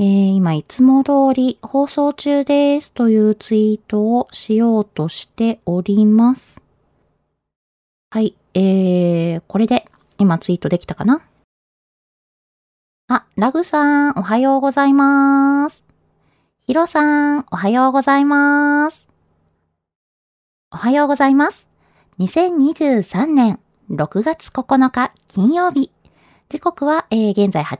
えー、今いつも通り放送中ですというツイートをしようとしております。はい、えー、これで今ツイートできたかな？あ、ラグさんおはようございます。ヒロさんおはようございます。おはようございます。2023年6月9日金曜日。時刻は、えー、現在8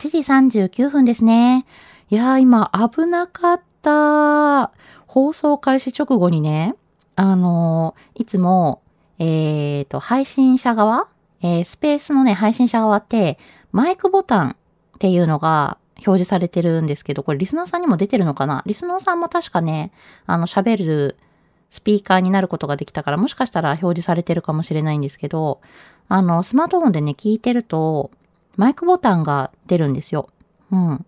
時39分ですね。いやー今危なかった。放送開始直後にね、あのーいつも、えーと、配信者側、えースペースのね、配信者側って、マイクボタンっていうのが表示されてるんですけど、これリスナーさんにも出てるのかな？リスナーさんも確かね、あの、喋るスピーカーになることができたから、もしかしたら表示されてるかもしれないんですけど、あの、スマートフォンでね、聞いてると、マイクボタンが出るんですよ。うん。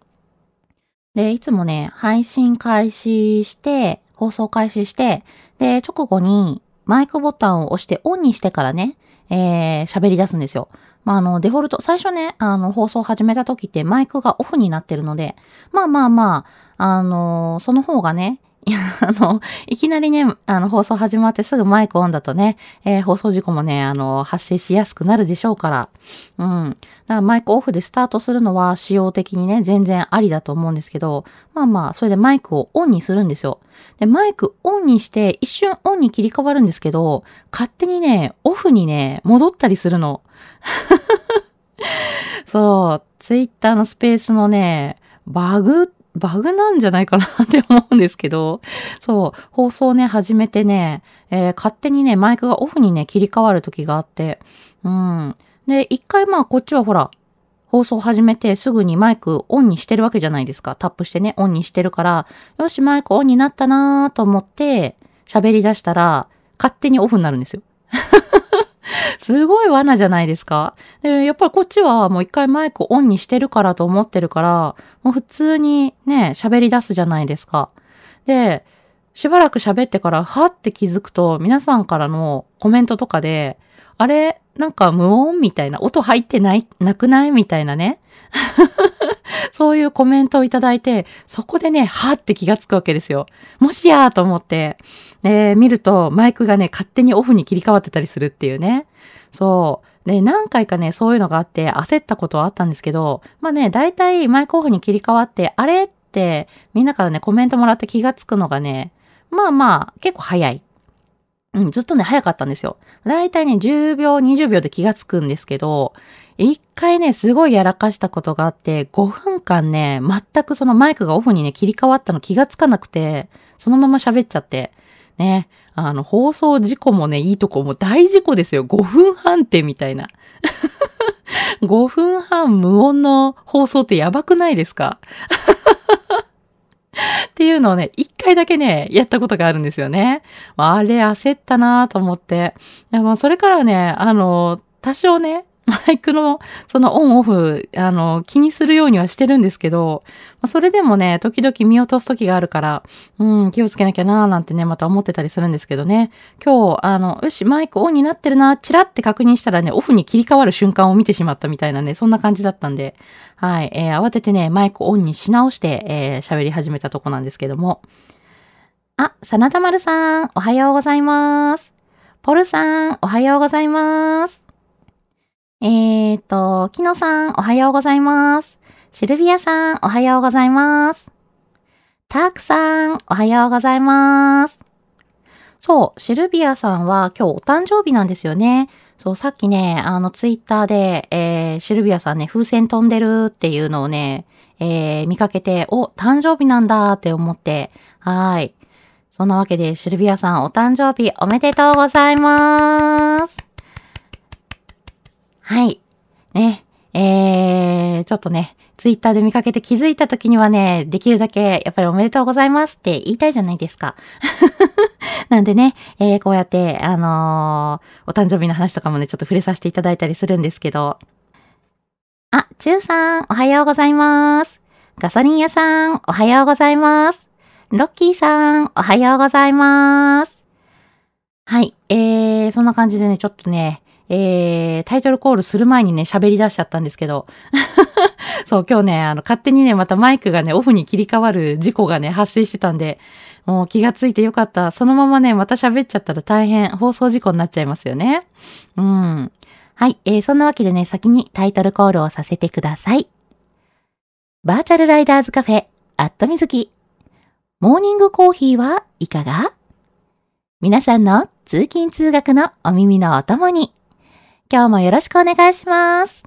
で、いつもね、配信開始して、放送開始して、で、直後にマイクボタンを押してオンにしてからね、えー、喋り出すんですよ。まあ、あの、デフォルト、最初ね、あの、放送始めた時ってマイクがオフになってるので、まあまあまあ、あのその方がね、あの、いきなりね、あの、放送始まってすぐマイクオンだとね、えー放送事故もね、あの、発生しやすくなるでしょうから。うん。だからマイクオフでスタートするのは仕様的にね、全然ありだと思うんですけど、まあまあ、それでマイクをオンにするんですよ。で、マイクオンにして一瞬オンに切り替わるんですけど、勝手にね、オフにね、戻ったりするの。そう、ツイッターのスペースのね、バグって、バグなんじゃないかなって思うんですけど、そう、放送ね、始めてね、えー勝手にね、マイクがオフにね、切り替わる時があって、うん。で、一回まあ、こっちはほら、放送始めてすぐにマイクオンにしてるわけじゃないですか。タップしてね、オンにしてるから、よし、マイクオンになったなーと思って、喋り出したら、勝手にオフになるんですよ。すごい罠じゃないですか。で、やっぱりこっちはもう一回マイクオンにしてるからと思ってるから、もう普通にね、喋り出すじゃないですか。で、しばらく喋ってから、はって気づくと、皆さんからのコメントとかで、あれ、なんか無音みたいな、音入ってない、なくない？みたいなね。そういうコメントをいただいて、そこでね、はって気がつくわけですよ。もしやーと思って、えー見るとマイクがね、勝手にオフに切り替わってたりするっていうね。そう。で、何回かね、そういうのがあって焦ったことはあったんですけど、まあね、大体マイクオフに切り替わって、あれってみんなからね、コメントもらって気がつくのがね、まあまあ、結構早い。うん、ずっとね、早かったんですよ。だいたいね、10秒、20秒で気がつくんですけど、一回ね、すごいやらかしたことがあって、5分間ね、全くそのマイクがオフにね、切り替わったの気がつかなくて、そのまま喋っちゃって、ね、あの、放送事故もね、いいとこも大事故ですよ。5分半ってみたいな。5分半無音の放送ってやばくないですか？っていうのをね、一回だけね、やったことがあるんですよね。あれ焦ったなと思って。でもそれからはね、あの、多少ね、マイクのそのオンオフ、あの、気にするようにはしてるんですけどま、それでもね、時々見落とす時があるから、うん、気をつけなきゃなーなんてね、また思ってたりするんですけどね。今日、あの、よし、マイクオンになってるな、チラって確認したらね、オフに切り替わる瞬間を見てしまったみたいなね、そんな感じだったんで、はい、えー、慌ててね、マイクオンにし直して、えー、喋り始めたとこなんですけども。あ、真田丸さん、おはようございます。ポルさん、おはようございます。えーと、キノさん、おはようございます。シルビアさん、おはようございます。タークさん、おはようございます。そう、シルビアさんは今日お誕生日なんですよね。そう、さっきね、あの、ツイッターで、えー、シルビアさんね、風船飛んでるっていうのをね、えー、見かけて、お、誕生日なんだって思って、はい。そんなわけで、シルビアさんお誕生日おめでとうございます。はい。ね。えー、ちょっとね、ツイッターで見かけて気づいた時にはね、できるだけやっぱりおめでとうございますって言いたいじゃないですか。なんでね、えー、こうやって、あのー、お誕生日の話とかもね、ちょっと触れさせていただいたりするんですけど。あ、チューさん、おはようございます。ガソリン屋さん、おはようございます。ロッキーさん、おはようございます。はい、えー、そんな感じでね、ちょっとね、えー、タイトルコールする前にね、喋り出しちゃったんですけど。そう、今日ね、あの、勝手にね、またマイクがね、オフに切り替わる事故がね、発生してたんで、もう気がついてよかった。そのままね、また喋っちゃったら大変、放送事故になっちゃいますよね。うん。はい、えー、そんなわけでね、先にタイトルコールをさせてください。バーチャルライダーズカフェ、アットみずき。モーニングコーヒーはいかが？皆さんの通勤通学のお耳のお供に。今日もよろしくお願いします。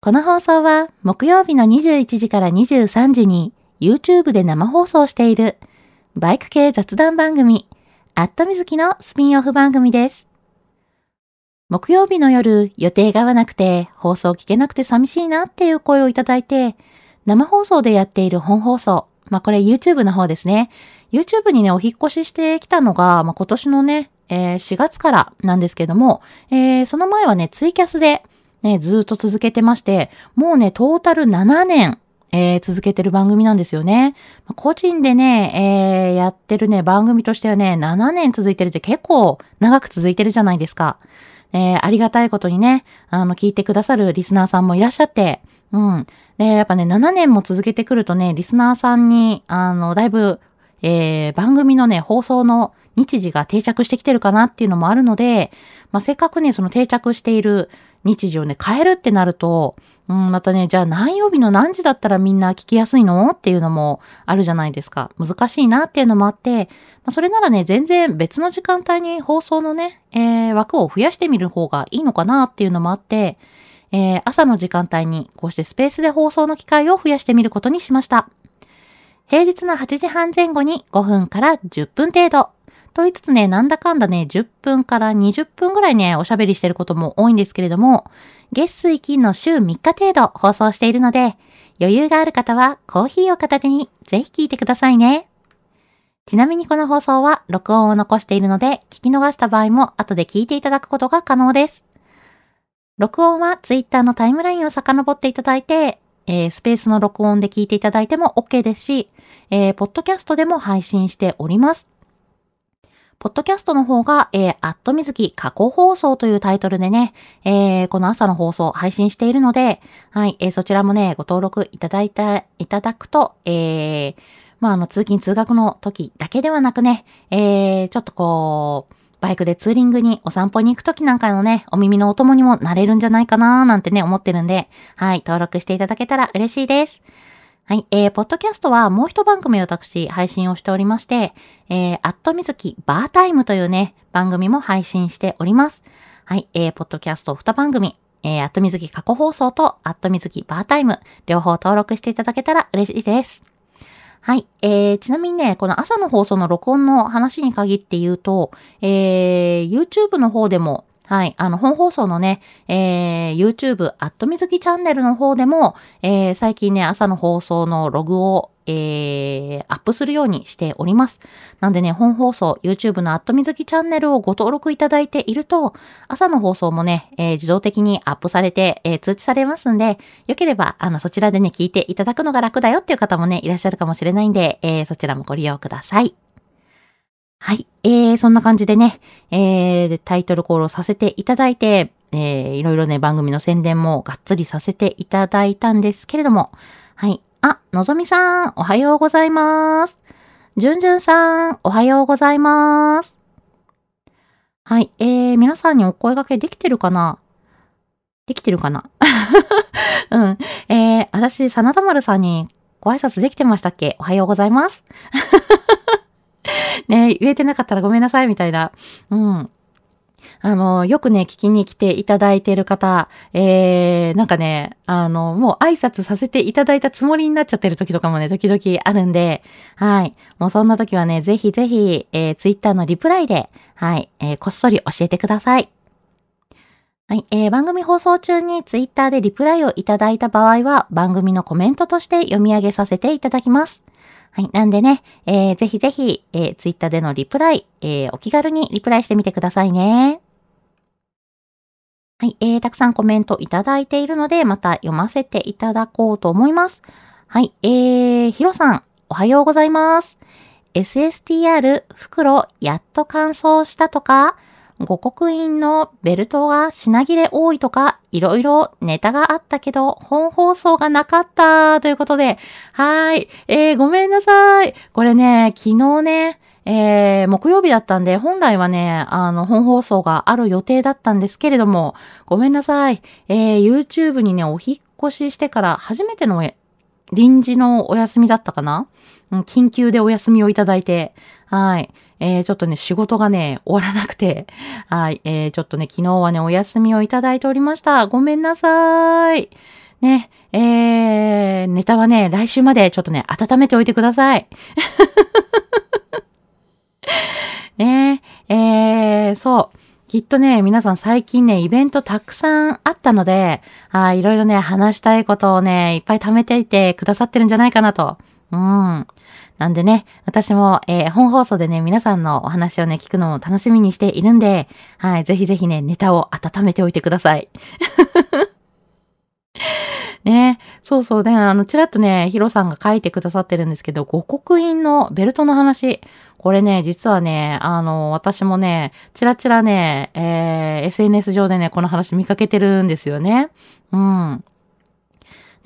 この放送は木曜日の21時から23時に YouTube で生放送しているバイク系雑談番組アットみずきのスピンオフ番組です。木曜日の夜予定が合わなくて放送聞けなくて寂しいなっていう声をいただいて生放送でやっている本放送まあこれ YouTube の方ですね。YouTube にね、お引越ししてきたのが、まあ、今年のね、えー、4月からなんですけども、えー、その前はね、ツイキャスで、ね、ずっと続けてまして、もうね、トータル7年、えー、続けてる番組なんですよね。個人でね、えー、やってるね、番組としてはね、7年続いてるって結構長く続いてるじゃないですか。えー、ありがたいことにね、あの、聞いてくださるリスナーさんもいらっしゃって、うん。で、やっぱね、7年も続けてくるとね、リスナーさんに、あの、だいぶ、えー、番組のね、放送の日時が定着してきてるかなっていうのもあるので、まあ、せっかくね、その定着している日時をね、変えるってなると、うん、またね、じゃあ何曜日の何時だったらみんな聞きやすいのっていうのもあるじゃないですか。難しいなっていうのもあって、まあ、それならね、全然別の時間帯に放送のね、えー、枠を増やしてみる方がいいのかなっていうのもあって、えー、朝の時間帯にこうしてスペースで放送の機会を増やしてみることにしました。平日の8時半前後に5分から10分程度。と言いつつね、なんだかんだね、10分から20分ぐらいね、おしゃべりしてることも多いんですけれども、月水金の週3日程度放送しているので、余裕がある方はコーヒーを片手にぜひ聞いてくださいね。ちなみにこの放送は録音を残しているので、聞き逃した場合も後で聞いていただくことが可能です。録音は Twitter のタイムラインを遡っていただいて、えー、スペースの録音で聞いていただいても OK ですし、えー、ポッドキャストでも配信しております。ポッドキャストの方が、えー、アットみずき過去放送というタイトルでね、えー、この朝の放送配信しているので、はい、えー、そちらもね、ご登録いただいた、いただくと、えー、まあ、あの、通勤通学の時だけではなくね、えー、ちょっとこう、バイクでツーリングにお散歩に行くときなんかのね、お耳のお供にもなれるんじゃないかなーなんてね、思ってるんで、はい、登録していただけたら嬉しいです。はい、えー、ポッドキャストはもう一番組私配信をしておりまして、えー、アットみずきバータイムというね、番組も配信しております。はい、えー、ポッドキャスト二番組、えー、アットみずき過去放送とアットみずきバータイム、両方登録していただけたら嬉しいです。はい。えー、ちなみにね、この朝の放送の録音の話に限って言うと、えー、YouTube の方でも、はい。あの、本放送のね、えー、YouTube、アットみずきチャンネルの方でも、えー、最近ね、朝の放送のログを、えー、アップするようにしております。なんでね、本放送、YouTube のアットみずきチャンネルをご登録いただいていると、朝の放送もね、えー、自動的にアップされて、えー、通知されますんで、よければ、あの、そちらでね、聞いていただくのが楽だよっていう方もね、いらっしゃるかもしれないんで、えー、そちらもご利用ください。はい。えー、そんな感じでね、えー、タイトルコールをさせていただいて、えー、いろいろね、番組の宣伝もがっつりさせていただいたんですけれども、はい。あ、のぞみさん、おはようございます。じゅんじゅんさん、おはようございます。はい。えー、皆さんにお声掛けできてるかな？できてるかな？うん。えー、私、真田丸さんにご挨拶できてましたっけ？おはようございます。ね、言えてなかったらごめんなさい、みたいな。うん。あの、よくね、聞きに来ていただいている方、えー、なんかね、あの、もう挨拶させていただいたつもりになっちゃってる時とかもね、時々あるんで、はい。もうそんな時はね、ぜひぜひ、えー、ツイッターのリプライで、はい、えー、こっそり教えてください。はい、えー、番組放送中にツイッターでリプライをいただいた場合は、番組のコメントとして読み上げさせていただきます。はい。なんでね、えー、ぜひぜひ、えー、ツイッターでのリプライ、えー、お気軽にリプライしてみてくださいね。はい。えー、たくさんコメントいただいているので、また読ませていただこうと思います。はい。えー、ヒロさん、おはようございます。SSTR 袋やっと乾燥したとか、五刻印のベルトが品切れ多いとか、いろいろネタがあったけど、本放送がなかったということで、はい。えー、ごめんなさい。これね、昨日ね、えー、木曜日だったんで、本来はね、あの、本放送がある予定だったんですけれども、ごめんなさい。えー、YouTube にね、お引越ししてから初めての臨時のお休みだったかな、緊急でお休みをいただいて、はい。えー、ちょっとね、仕事がね、終わらなくて、はい、えー、ちょっとね、昨日はね、お休みをいただいておりました。ごめんなさい。ね、えー、ネタはね、来週までちょっとね、温めておいてください。ねえー、そう。きっとね、皆さん最近ね、イベントたくさんあったので、あいろいろね、話したいことをね、いっぱい貯めていてくださってるんじゃないかなと。うん。なんでね、私も、えー、本放送でね、皆さんのお話をね、聞くのも楽しみにしているんで、はい、ぜひぜひね、ネタを温めておいてください。ねそうそうね、あの、ちらっとね、ヒロさんが書いてくださってるんですけど、五刻印のベルトの話。これね、実はね、あの、私もね、ちらちらね、えー、SNS 上でね、この話見かけてるんですよね。うん。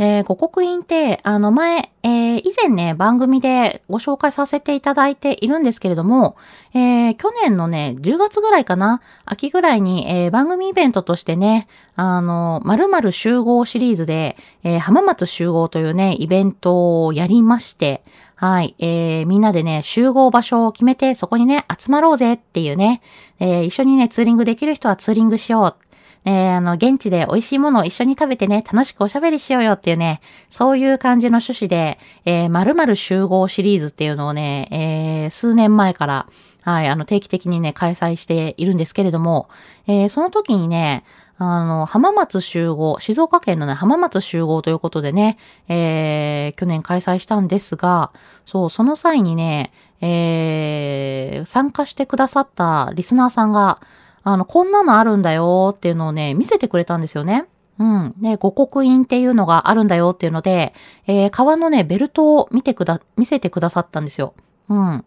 えー、五刻印って、あの前、えー、以前ね、番組でご紹介させていただいているんですけれども、えー、去年のね、10月ぐらいかな、秋ぐらいに、えー、番組イベントとしてね、あの、〇〇集合シリーズで、えー、浜松集合というね、イベントをやりまして、はい、えー、みんなでね、集合場所を決めて、そこにね、集まろうぜっていうね、えー、一緒にね、ツーリングできる人はツーリングしよう。え、あの、現地で美味しいものを一緒に食べてね、楽しくおしゃべりしようよっていうね、そういう感じの趣旨で、えー、〇〇集合シリーズっていうのをね、えー、数年前から、はい、あの、定期的にね、開催しているんですけれども、えー、その時にね、あの、浜松集合、静岡県のね、浜松集合ということでね、えー、去年開催したんですが、そう、その際にね、えー、参加してくださったリスナーさんが、あの、こんなのあるんだよっていうのをね、見せてくれたんですよね。うん。で、五刻印っていうのがあるんだよっていうので、えー、革のね、ベルトを見てくだ、見せてくださったんですよ。うん。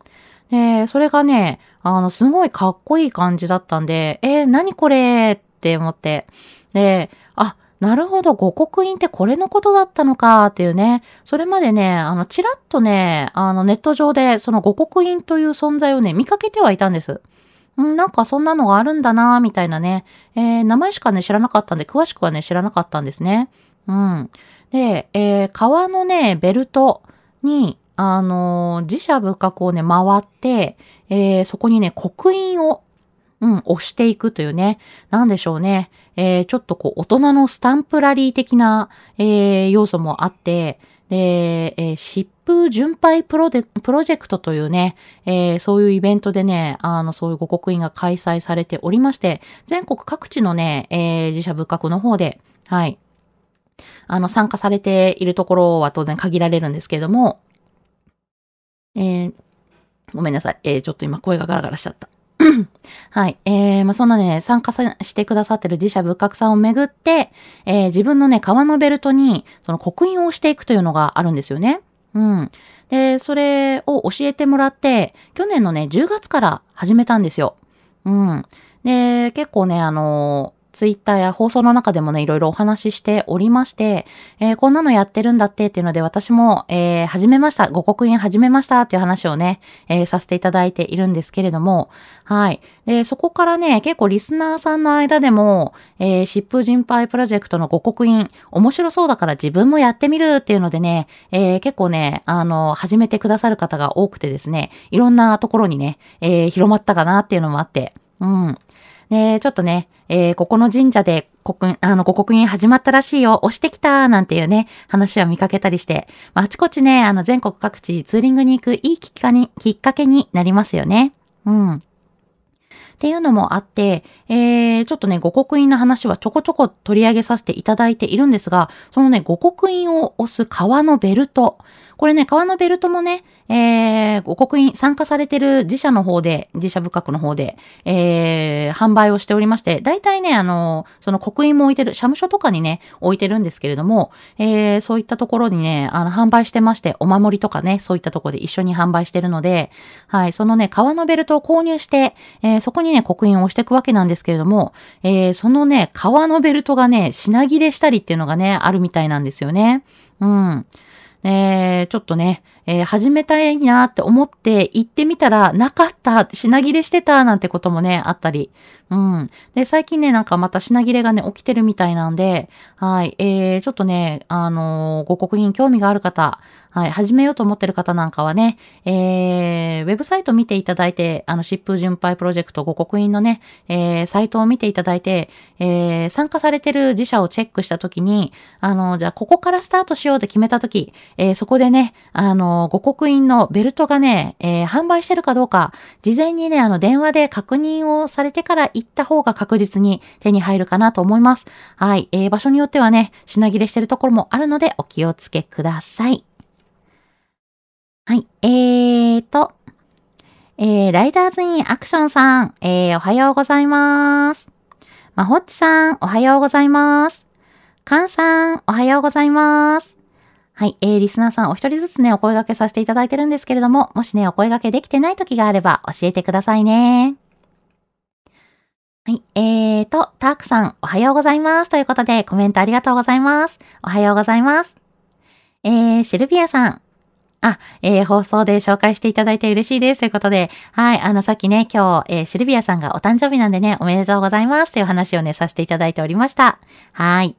で、それがね、あの、すごいかっこいい感じだったんで、えー、何これって思って。で、あ、なるほど、五刻印ってこれのことだったのかっていうね。それまでね、あの、ちらっとね、あの、ネット上でその五刻印という存在をね、見かけてはいたんです。うん、なんかそんなのがあるんだなみたいなね。えー、名前しかね、知らなかったんで、詳しくはね、知らなかったんですね。うん。で、えー、革のね、ベルトに、あのー、自社仏閣をね、回って、えー、そこにね、刻印を、うん、押していくというね、なんでしょうね。えー、ちょっとこう、大人のスタンプラリー的な、えー、要素もあって、で、えー、疾風巡拝プロプロジェクトというね、えー、そういうイベントでね、あの、そういう五刻印が開催されておりまして、全国各地のね、えー、自社仏閣の方で、はい、あの、参加されているところは当然限られるんですけれども、えー、ごめんなさい。えー、ちょっと今声がガラガラしちゃった。はい。えー、まあ、そんなね、参加してくださってる自社仏閣さんをめぐって、えー、自分のね、革のベルトに、その刻印をしていくというのがあるんですよね。うん。で、それを教えてもらって、去年のね、10月から始めたんですよ。うん。で、結構ね、あのツイッターや放送の中でもね、いろいろお話ししておりまして、えー、こんなのやってるんだってっていうので、私も、えー、始めました。ご刻印始めましたっていう話をね、えー、させていただいているんですけれども、はい。で、そこからね、結構リスナーさんの間でも、えー、疾風人パイプロジェクトのご刻印、面白そうだから自分もやってみるっていうのでね、えー、結構ね、あの、始めてくださる方が多くてですね、いろんなところにね、えー、広まったかなっていうのもあって、うん。で、ちょっとね、えー、ここの神社で国、あの、ご刻印始まったらしいよ、押してきた、なんていうね、話は見かけたりして、まあ、あちこちね、あの、全国各地ツーリングに行くいいきっかに、きっかけになりますよね。うん。っていうのもあって、えー、ちょっとね、五刻印の話はちょこちょこ取り上げさせていただいているんですが、そのね、五刻印を押す革のベルト。これね、革のベルトもね、えー、ご刻印参加されてる自社の方で、自社部閣の方で、えー、販売をしておりまして、大体ね、あの、その刻印も置いてる、社務所とかにね、置いてるんですけれども、えー、そういったところにね、あの、販売してまして、お守りとかね、そういったところで一緒に販売してるので、はい、そのね、革のベルトを購入して、えー、そこにね、刻印を押していくわけなんですけれども、えー、そのね、革のベルトがね、品切れしたりっていうのがね、あるみたいなんですよね。うん。えー、ちょっとね、えー、始めたいなって思って行ってみたらなかった、品切れしてたなんてこともね、あったり。うん。で、最近ね、なんかまた品切れがね、起きてるみたいなんで、はい。えー、ちょっとね、あのー、ご刻印興味がある方、はい、始めようと思ってる方なんかはね、えー、ウェブサイト見ていただいて、あの、疾風巡拝プロジェクトご刻印のね、えー、サイトを見ていただいて、えー、参加されてる自社をチェックしたときに、あの、じゃあ、ここからスタートしようって決めたとき、えー、そこでね、あの、ご刻印のベルトがね、えー、販売してるかどうか、事前にね、あの、電話で確認をされてから行った方が確実に手に入るかなと思います。はい、えー、場所によってはね、品切れしてるところもあるので、お気をつけください。はい。えーと、えー、ライダーズインアクションさん、えー、おはようございます。まほっちさん、おはようございます。かんさん、おはようございます。はい。えー、リスナーさんお一人ずつね、お声掛けさせていただいてるんですけれども、もしね、お声掛けできてない時があれば教えてくださいね。はい。えーと、タークさん、おはようございます。ということで、コメントありがとうございます。おはようございます。えー、シルビアさん、あ、えー、放送で紹介していただいて嬉しいです。ということで、はい、あの、さっきね、今日、えー、シルビアさんがお誕生日なんでね、おめでとうございますという話をね、させていただいておりました。はい。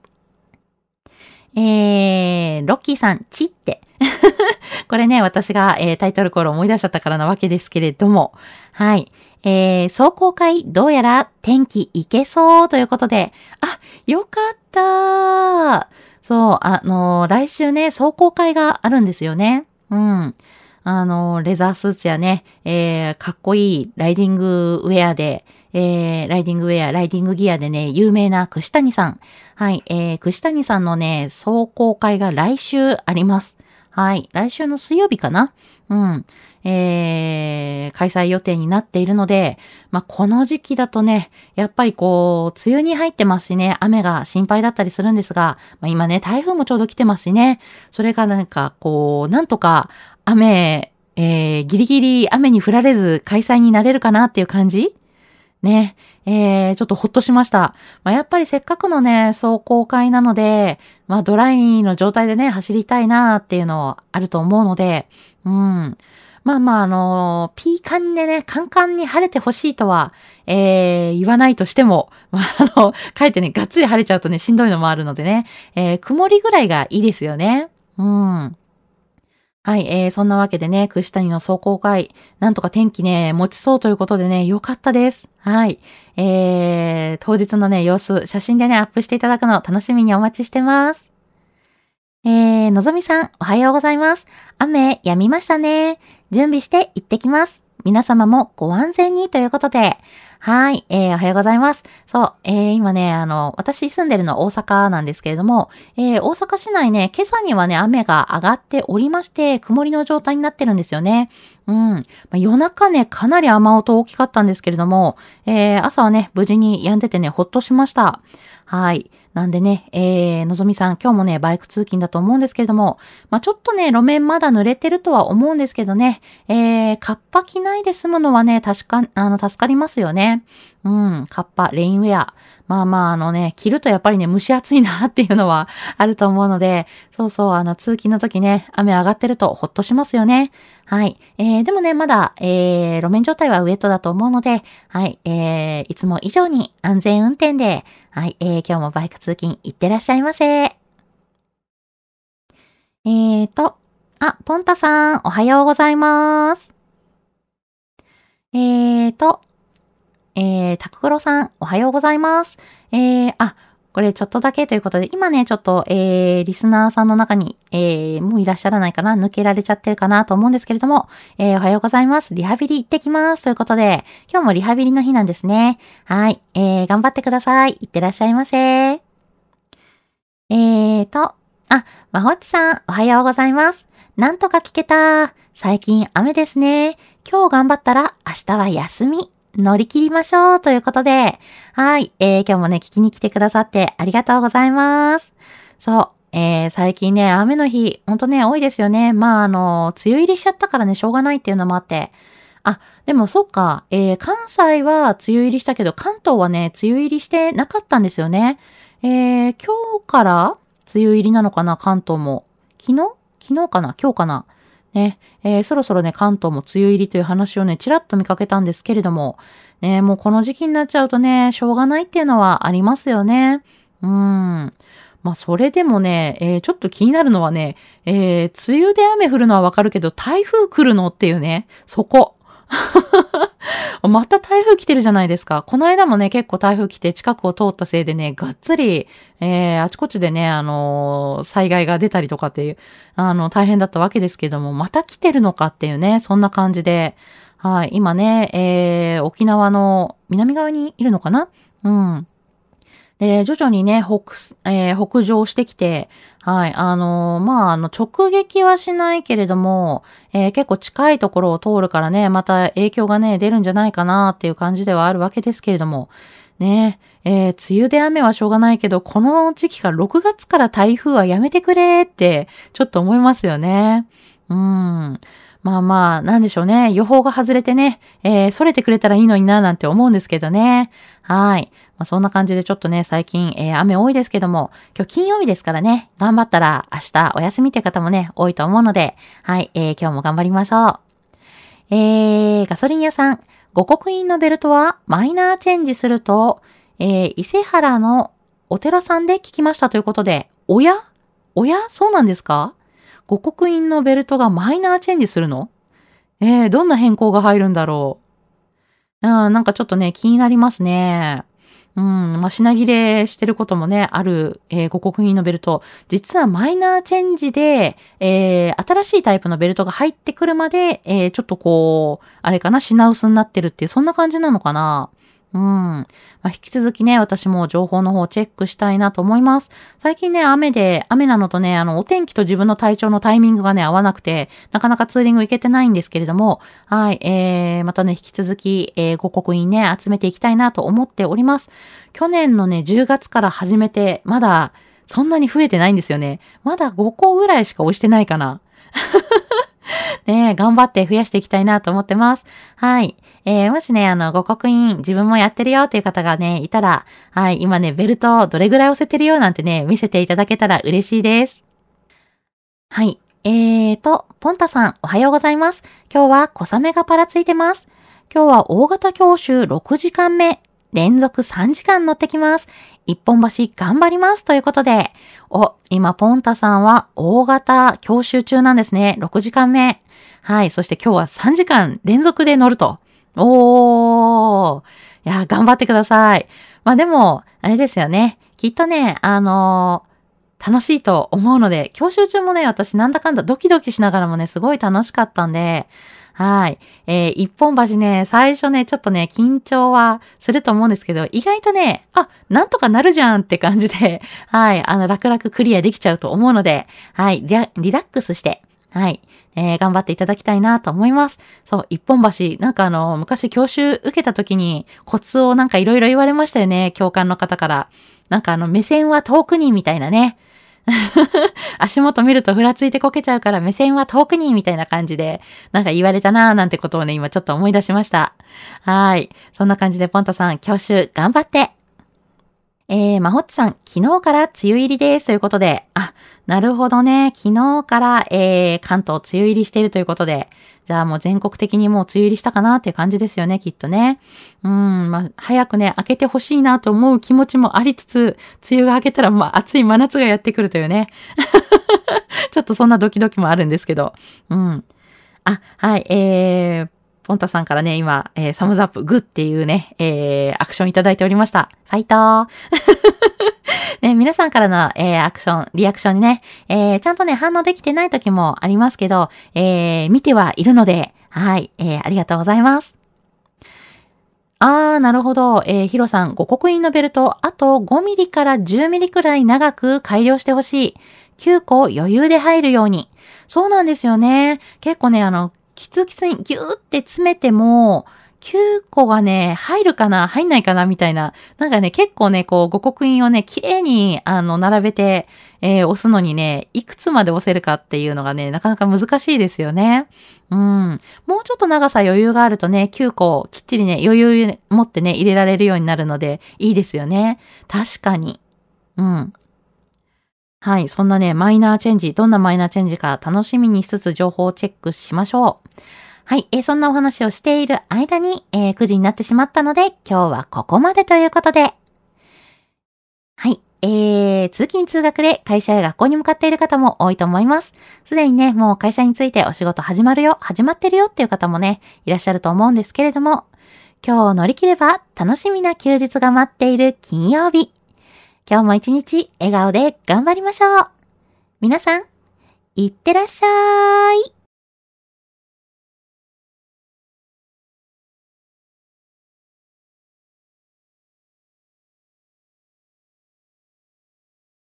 えー、ロッキーさん、チって。これね、私が、えー、タイトルコール思い出しちゃったからなわけですけれども、はい。えー、壮行会、どうやら天気いけそうということで、あ、よかったそう、あのー、来週ね、壮行会があるんですよね。うん。あの、レザースーツやね、えー、かっこいいライディングウェアで、えー、ライディングウェア、ライディングギアでね、有名な串谷さん。はい、えー、串谷さんのね、走行会が来週あります。はい、来週の水曜日かなうん。えー、開催予定になっているので、まあ、この時期だとね、やっぱりこう、梅雨に入ってますしね、雨が心配だったりするんですが、まあ、今ね、台風もちょうど来てますしね、それがなんかこう、なんとか雨、えー、ギリギリ雨に降られず開催になれるかなっていう感じね、えー、ちょっとほっとしました。まあ、やっぱりせっかくのね、走行会なので、まあ、ドライの状態でね、走りたいなっていうのあると思うので、うん。まあまあ、あのー、ピーカンでね、カンカンに晴れてほしいとは、えー、言わないとしても、まあ、あの、かえってね、がっつり晴れちゃうとね、しんどいのもあるのでね、えー、曇りぐらいがいいですよね。うん。はい、えー、そんなわけでね、串谷の走行会、なんとか天気ね、持ちそうということでね、よかったです。はい。えー、当日のね、様子、写真でね、アップしていただくの楽しみにお待ちしてます。えー、のぞみさん、おはようございます。雨、止みましたね。準備して行ってきます。皆様もご安全にということで。はい、えー、おはようございます。そう、えー、今ね、あの、私住んでるのは大阪なんですけれども、えー、大阪市内ね、今朝にはね、雨が上がっておりまして、曇りの状態になってるんですよね。うん。まあ、夜中ね、かなり雨音大きかったんですけれども、えー、朝はね、無事に止んでてね、ほっとしました。はい。なんでね、えー、のぞみさん、今日もね、バイク通勤だと思うんですけれども、まあ、ちょっとね、路面まだ濡れてるとは思うんですけどね、えー、カッパ着ないで済むのはね、確か、あの、助かりますよね。うん、カッパ、レインウェア。まあまあ、あのね、着るとやっぱりね、蒸し暑いなっていうのはあると思うので、そうそう、あの、通勤の時ね、雨上がってるとほっとしますよね。はい。えー、でもね、まだ、えー、路面状態はウェットだと思うので、はい。えー、いつも以上に安全運転で、はい。えー、今日もバイク通勤行ってらっしゃいませ。えーと、あ、ポンタさん、おはようございます。えーと、えー、タククロさん、おはようございます。えー、あ、これちょっとだけということで、今ね、ちょっと、えー、リスナーさんの中に、えー、もういらっしゃらないかな抜けられちゃってるかなと思うんですけれども、えー、おはようございます。リハビリ行ってきます。ということで、今日もリハビリの日なんですね。はい。えー、頑張ってください。いってらっしゃいませ。えーと、あ、まほっちさん、おはようございます。なんとか聞けた。最近雨ですね。今日頑張ったら明日は休み。乗り切りましょうということで、はい、えー、今日もね、聞きに来てくださってありがとうございます。そう、えー、最近ね、雨の日、ほんとね、多いですよね。まあ、あの、梅雨入りしちゃったからね、しょうがないっていうのもあって。あ、でもそっか、えー、関西は梅雨入りしたけど、関東はね、梅雨入りしてなかったんですよね。えー、今日から梅雨入りなのかな、関東も。昨日？昨日かな？今日かな？ね、えー、そろそろね、関東も梅雨入りという話をね、ちらっと見かけたんですけれども、ね、もうこの時期になっちゃうとね、しょうがないっていうのはありますよね。うん。まあ、それでもね、えー、ちょっと気になるのはね、えー、梅雨で雨降るのはわかるけど、台風来るのっていうね、そこ。また台風来てるじゃないですか。この間もね、結構台風来て近くを通ったせいでね、がっつり、えー、あちこちでね、あのー、災害が出たりとかっていう、あの、大変だったわけですけども、また来てるのかっていうね、そんな感じで、はい、今ね、えー、沖縄の南側にいるのかな？うん。で、徐々にね、北、えー、北上してきて、はい、あのー、まあ、あの、直撃はしないけれども、えー、結構近いところを通るからね、また影響がね、出るんじゃないかなっていう感じではあるわけですけれども、ね、えー、梅雨で雨はしょうがないけど、この時期から6月から台風はやめてくれって、ちょっと思いますよね。うん。まあまあ、なんでしょうね。予報が外れてね、えー、逸れてくれたらいいのにな、なんて思うんですけどね。はい。まあ、そんな感じでちょっとね、最近、えー、雨多いですけども、今日金曜日ですからね、頑張ったら明日お休みって方もね、多いと思うので、はい、えー、今日も頑張りましょう。えー、ガソリン屋さん、五刻印のベルトはマイナーチェンジすると、えー、伊勢原のお寺さんで聞きましたということで、おや？おや？そうなんですか？五刻印のベルトがマイナーチェンジするの？えー、どんな変更が入るんだろう？うん、なんかちょっとね、気になりますね。うん、まあ、品切れしてることもね、ある、えー、五刻印のベルト。実はマイナーチェンジで、えー、新しいタイプのベルトが入ってくるまで、えー、ちょっとこう、あれかな、品薄になってるっていう、そんな感じなのかな？うん。まあ、引き続きね、私も情報の方をチェックしたいなと思います。最近ね、雨で、雨なのとね、あの、お天気と自分の体調のタイミングがね、合わなくて、なかなかツーリング行けてないんですけれども、はい、えー、またね、引き続き、えー、ご刻印ね、集めていきたいなと思っております。去年のね、10月から始めて、まだ、そんなに増えてないんですよね。まだ5個ぐらいしか押してないかな。ね頑張って増やしていきたいなと思ってます。はい。えー、もしね、あの、ご刻印自分もやってるよっていう方がね、いたら、はい、今ね、ベルトどれぐらい押せてるよなんてね、見せていただけたら嬉しいです。はい。えーと、ポンタさん、おはようございます。今日は小雨がパラついてます。今日は大型教習6時間目、連続3時間乗ってきます。一本橋頑張りますということで、お、今ポンタさんは大型教習中なんですね。6時間目。はい。そして今日は3時間連続で乗ると。おー。いや、頑張ってください。まあでも、あれですよね。きっとね、あのー、楽しいと思うので、教習中もね、私なんだかんだドキドキしながらもね、すごい楽しかったんで、はい。えー、一本橋ね、最初ね、ちょっとね、緊張はすると思うんですけど、意外とね、あ、なんとかなるじゃんって感じで、はい、あの、楽々クリアできちゃうと思うので、はい、リラックスして、はい、えー、頑張っていただきたいなと思います。そう、一本橋、なんかあの、昔教習受けた時にコツをなんかいろいろ言われましたよね、教官の方から。なんかあの、目線は遠くにみたいなね。足元見るとふらついてこけちゃうから目線は遠くにみたいな感じで、なんか言われたなーなんてことをね、今ちょっと思い出しました。はい。そんな感じでポンタさん、教習頑張ってえー、まほっちさん、昨日から梅雨入りです。ということで、あ、なるほどね。昨日から、えー、関東梅雨入りしているということで、じゃあもう全国的にもう梅雨入りしたかなっていう感じですよね、きっとね。うん、まあ、早くね、明けてほしいなと思う気持ちもありつつ、梅雨が明けたら、まあ、暑い真夏がやってくるというね。ちょっとそんなドキドキもあるんですけど。うん。あ、はい、えー、ポンタさんからね、今、えー、サムズアップ、グっていうね、えー、アクションいただいておりました。ファイトーね、皆さんからの、えー、アクション、リアクションにね、えー、ちゃんとね、反応できてない時もありますけど、えー、見てはいるので、はい、えー、ありがとうございます。あー、なるほど。えー、ヒロさん、五刻印のベルト、あと5ミリから10ミリくらい長く改良してほしい。9個余裕で入るように。そうなんですよね。結構ね、あの、きつきつにギューって詰めても、9個がね、入るかな入んないかなみたいな。なんかね、結構ね、こう、五刻印をね、綺麗に、あの、並べて、えー、押すのにね、いくつまで押せるかっていうのがね、なかなか難しいですよね。うん。もうちょっと長さ余裕があるとね、9個きっちりね、余裕持ってね、入れられるようになるので、いいですよね。確かに。うん。はい。そんなね、マイナーチェンジ、どんなマイナーチェンジか楽しみにしつつ情報をチェックしましょう。はい。えー、そんなお話をしている間に、えー、9時になってしまったので、今日はここまでということで。はい。えー、通勤通学で会社や学校に向かっている方も多いと思います。すでにね、もう会社についてお仕事始まるよ、始まってるよっていう方もね、いらっしゃると思うんですけれども、今日を乗り切れば楽しみな休日が待っている金曜日。今日も一日笑顔で頑張りましょう。皆さん、いってらっしゃい。